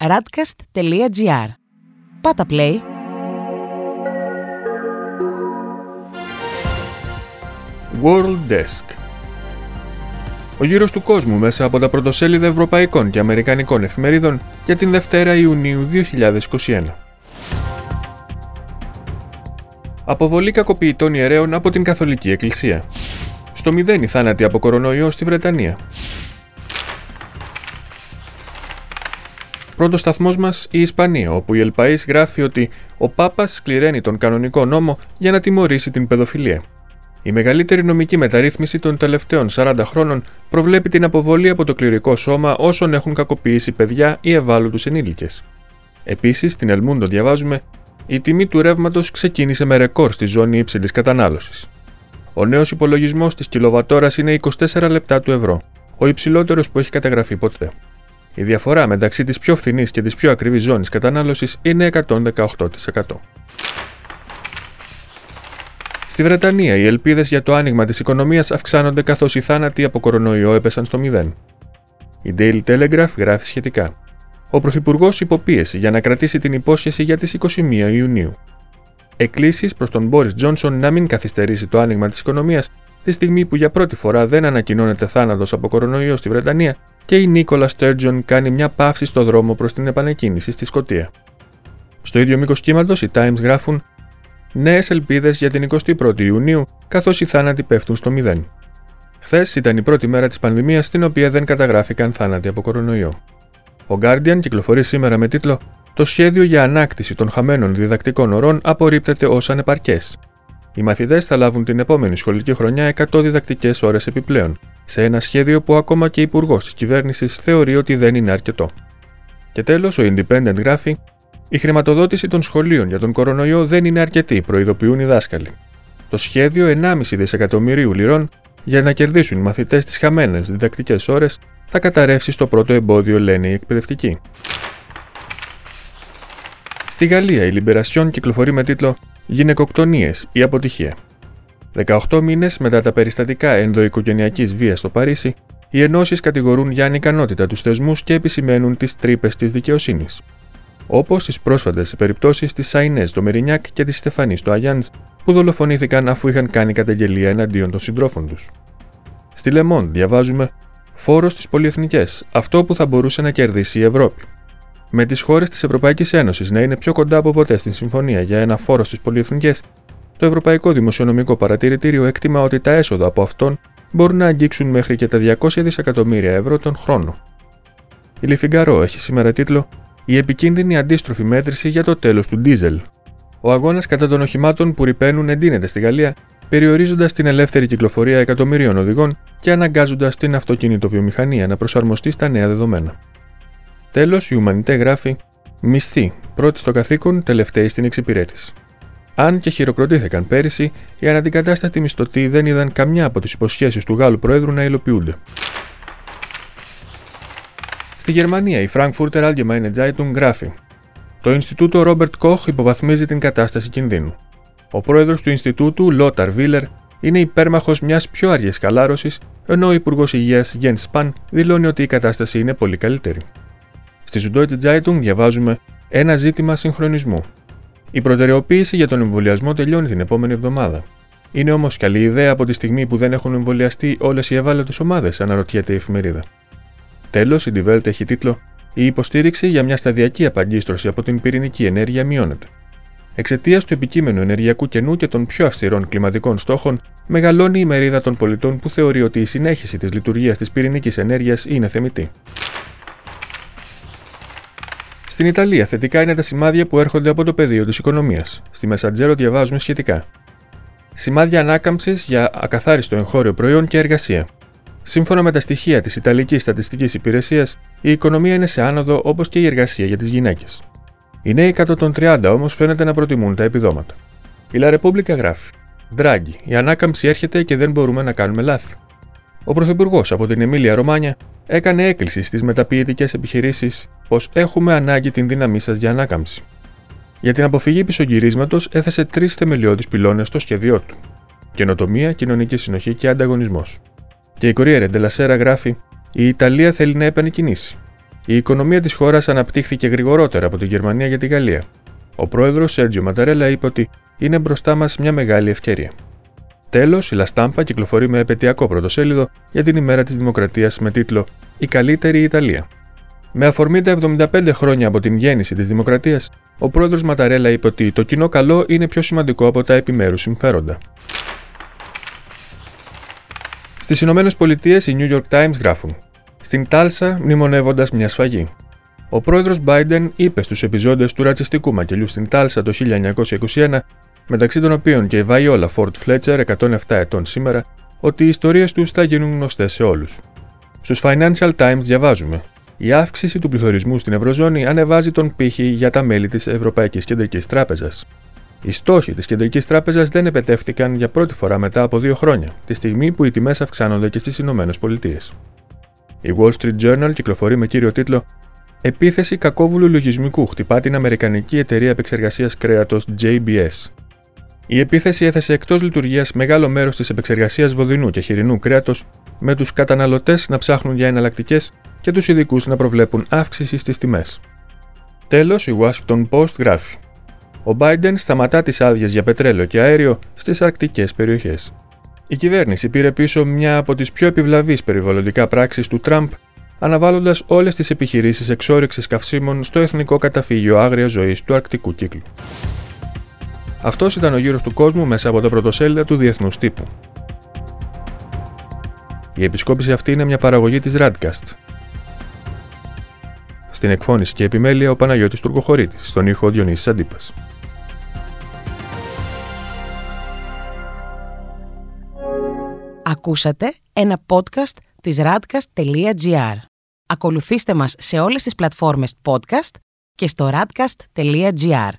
radcast.gr. Πάτα play. World Desk Ο γύρος του κόσμου μέσα από τα πρωτοσέλιδα ευρωπαϊκών και αμερικανικών εφημερίδων για την Δευτέρα Ιουνίου 2021. Αποβολή κακοποιητών ιερέων από την Καθολική Εκκλησία. Στο μηδέν η θάνατη από κορονοϊό στη Βρετανία. Πρώτος σταθμός μας η Ισπανία, όπου η Ελπαή γράφει ότι ο Πάπας σκληραίνει τον κανονικό νόμο για να τιμωρήσει την παιδοφιλία. Η μεγαλύτερη νομική μεταρρύθμιση των τελευταίων 40 χρόνων προβλέπει την αποβολή από το κληρικό σώμα όσων έχουν κακοποιήσει παιδιά ή ευάλωτους ενήλικες. Επίσης, στην Ελμούντο διαβάζουμε η τιμή του ρεύματος ξεκίνησε με ρεκόρ στη ζώνη υψηλής κατανάλωσης. Ο νέος υπολογισμός της κιλοβατόρας είναι 24 λεπτά του ευρώ, ο υψηλότερος που έχει καταγραφεί ποτέ. Η διαφορά μεταξύ της πιο φθηνής και της πιο ακριβής ζώνης κατανάλωσης είναι 118%. Στη Βρετανία, οι ελπίδες για το άνοιγμα της οικονομίας αυξάνονται καθώς οι θάνατοι από κορονοϊό έπεσαν στο μηδέν. Η Daily Telegraph γράφει σχετικά. Ο Πρωθυπουργός υποπίεση για να κρατήσει την υπόσχεση για τις 21 Ιουνίου. Εκκλήσεις προς τον Μπόρι Τζόνσον να μην καθυστερήσει το άνοιγμα της οικονομίας τη στιγμή που για πρώτη φορά δεν ανακοινώνεται θάνατος από κορονοϊό στη Βρετανία και η Νίκολα Στέρτζον κάνει μια παύση στο δρόμο προς την επανεκκίνηση στη Σκωτία. Στο ίδιο μήκος κύματος, οι Times γράφουν νέες ελπίδες για την 21η Ιουνίου, καθώς οι θάνατοι πέφτουν στο μηδέν. Χθες ήταν η πρώτη μέρα της πανδημίας στην οποία δεν καταγράφηκαν θάνατοι από κορονοϊό. Ο Guardian κυκλοφορεί σήμερα με τίτλο Το σχέδιο για ανάκτηση των χαμένων διδακτικών ωρών απορρίπτεται ως ανεπαρκές. Οι μαθητές θα λάβουν την επόμενη σχολική χρονιά 100 διδακτικέ ώρες επιπλέον, σε ένα σχέδιο που ακόμα και υπουργός της κυβέρνησης θεωρεί ότι δεν είναι αρκετό. Και τέλος, ο Independent γράφει: Η χρηματοδότηση των σχολείων για τον κορονοϊό δεν είναι αρκετή, προειδοποιούν οι δάσκαλοι. Το σχέδιο 1,5 δισεκατομμυρίου λιρών για να κερδίσουν οι μαθητές τις χαμένες διδακτικές ώρες θα καταρρεύσει στο πρώτο εμπόδιο, λένε οι εκπαιδευτικοί. Στη Γαλλία, η Λιμπερασιόν κυκλοφορεί με τίτλο Γυναικοκτονίες, η αποτυχία. 18 μήνες μετά τα περιστατικά ενδοοικογενειακής βίας στο Παρίσι, οι ενώσεις κατηγορούν για ανικανότητα τους θεσμούς και επισημαίνουν τις τρύπες της δικαιοσύνης. Όπως στις πρόσφατες περιπτώσεις της Σαϊνές στο Μερινιάκ και της Στεφανής στο Αγιάντ, που δολοφονήθηκαν αφού είχαν κάνει καταγγελία εναντίον των συντρόφων τους. Στη Λεμόν διαβάζουμε Φόρος στις πολυεθνικές, αυτό που θα μπορούσε να κερδίσει η Ευρώπη. Με τις χώρες της Ευρωπαϊκής Ένωσης να είναι πιο κοντά από ποτέ στην συμφωνία για ένα φόρο στις πολυεθνικές, το Ευρωπαϊκό Δημοσιονομικό Παρατηρητήριο εκτιμά ότι τα έσοδα από αυτόν μπορούν να αγγίξουν μέχρι και τα 200 δισεκατομμύρια ευρώ τον χρόνο. Η Λιφιγκαρό έχει σήμερα τίτλο Η επικίνδυνη αντίστροφη μέτρηση για το τέλος του ντίζελ. Ο αγώνας κατά των οχημάτων που ρηπαίνουν εντείνεται στη Γαλλία, περιορίζοντας την ελεύθερη κυκλοφορία εκατομμυρίων οδηγών και αναγκάζοντας την αυτοκινητοβιομηχανία να προσαρμοστεί στα νέα δεδομένα. Τέλος, η Ουμανιτέ γράφει Μισθή, πρώτη στο καθήκον, τελευταίοι στην εξυπηρέτηση. Αν και χειροκροτήθηκαν πέρυσι, οι αναντικατάστατοι μισθωτοί δεν είδαν καμιά από τις υποσχέσεις του Γάλλου Προέδρου να υλοποιούνται. Στη Γερμανία, η Frankfurter Allgemeine Zeitung γράφει: Το Ινστιτούτο Ρόμπερτ Κοχ υποβαθμίζει την κατάσταση κινδύνου. Ο πρόεδρος του Ινστιτούτου, Λόταρ Βίλερ, είναι υπέρμαχος μιας πιο αργής χαλάρωση, ενώ ο Υπουργός Υγείας Γιέν Σπαν δηλώνει ότι η κατάσταση είναι πολύ καλύτερη. Στη Süddeutsche Zeitung διαβάζουμε ένα ζήτημα συγχρονισμού. Η προτεραιοποίηση για τον εμβολιασμό τελειώνει την επόμενη εβδομάδα. Είναι όμως καλή ιδέα από τη στιγμή που δεν έχουν εμβολιαστεί όλες οι ευάλωτες ομάδες, αναρωτιέται η εφημερίδα. Τέλος, η Die Welt έχει τίτλο Η υποστήριξη για μια σταδιακή απαγκίστρωση από την πυρηνική ενέργεια μειώνεται. Εξαιτίας του επικείμενου ενεργειακού κενού και των πιο αυστηρών κλιματικών στόχων, μεγαλώνει η μερίδα των πολιτών που θεωρεί ότι η συνέχιση της λειτουργίας της πυρηνικής ενέργειας είναι θεμητή. Στην Ιταλία, θετικά είναι τα σημάδια που έρχονται από το πεδίο της οικονομίας. Στη Μεσαντζέρο διαβάζουμε σχετικά. Σημάδια ανάκαμψης για ακαθάριστο εγχώριο προϊόν και εργασία. Σύμφωνα με τα στοιχεία της Ιταλικής Στατιστικής Υπηρεσίας, η οικονομία είναι σε άνοδο όπως και η εργασία για τις γυναίκες. Οι νέοι κάτω των 30 όμως φαίνεται να προτιμούν τα επιδόματα. Η La Repubblica γράφει: Ντράγκη, η ανάκαμψη έρχεται και δεν μπορούμε να κάνουμε λάθη. Ο Πρωθυπουργός από την Εμίλια Ρωμάνια έκανε έκκληση στις μεταποιητικές επιχειρήσεις πως έχουμε ανάγκη την δύναμή σας για ανάκαμψη. Για την αποφυγή πισωγυρίσματος έθεσε τρεις θεμελιώδεις πυλώνες στο σχέδιό του: καινοτομία, κοινωνική συνοχή και ανταγωνισμός. Και η Κορία Ντελασέρα γράφει: Η Ιταλία θέλει να επανεκκινήσει. η οικονομία της χώρας αναπτύχθηκε γρηγορότερα από την Γερμανία για τη Γαλλία. Ο πρόεδρος Σέρτζιο Ματαρέλα είπε ότι είναι μπροστά μας μια μεγάλη ευκαιρία. Τέλος, η La Stampa κυκλοφορεί με επαιτειακό πρωτοσέλιδο για την ημέρα της Δημοκρατίας με τίτλο Η καλύτερη Ιταλία. Με αφορμή τα 75 χρόνια από την γέννηση της Δημοκρατίας, ο πρόεδρος Ματαρέλα είπε ότι το κοινό καλό είναι πιο σημαντικό από τα επιμέρους συμφέροντα. Στις Ηνωμένες Πολιτείες, οι New York Times γράφουν: Στην Τάλσα, μνημονεύοντας μια σφαγή. Ο πρόεδρος Biden είπε στους επιζώντες του ρατσιστικού μακελιού στην Τάλσα το 1921, μεταξύ των οποίων και η Βαϊόλα Φορντ Φλέτσερ, 107 ετών σήμερα, ότι οι ιστορίες τους θα γίνουν γνωστές σε όλους. Στους Financial Times διαβάζουμε: Η αύξηση του πληθωρισμού στην Ευρωζώνη ανεβάζει τον πήχη για τα μέλη της Ευρωπαϊκής Κεντρικής Τράπεζας. Οι στόχοι της Κεντρικής Τράπεζας δεν επετεύχθηκαν για πρώτη φορά μετά από δύο χρόνια, τη στιγμή που οι τιμές αυξάνονται και στις Ηνωμένες Πολιτείες. Η Wall Street Journal κυκλοφορεί με κύριο τίτλο Επίθεση κακόβουλου λογισμικού χτυπά την Αμερικανική εταιρεία επεξεργασίας κρέατος JBS. Η επίθεση έθεσε εκτός λειτουργίας μεγάλο μέρος της επεξεργασίας βοδινού και χοιρινού κρέατος, με τους καταναλωτές να ψάχνουν για εναλλακτικές και τους ειδικούς να προβλέπουν αύξηση στις τιμές. Τέλος, η Washington Post γράφει: Ο Biden σταματά τις άδειες για πετρέλαιο και αέριο στις αρκτικές περιοχές. Η κυβέρνηση πήρε πίσω μια από τις πιο επιβλαβείς περιβαλλοντικά πράξεις του Τραμπ, αναβάλλοντας όλες τις επιχειρήσεις εξόριξης καυσίμων στο Εθνικό Καταφύγιο Άγρια Ζωής του Αρκτικού Κύκλου. Αυτός ήταν ο γύρος του κόσμου μέσα από τα πρωτοσέλιδα του Διεθνούς Τύπου. Η επισκόπηση αυτή είναι μια παραγωγή της Radcast. Στην εκφώνηση και επιμέλεια ο Παναγιώτης Τουρκοχωρήτης, στον ήχο Διονύσης Αντίπας. Ακούσατε ένα podcast της radcast.gr. Ακολουθήστε μας σε όλες τις πλατφόρμες podcast και στο radcast.gr.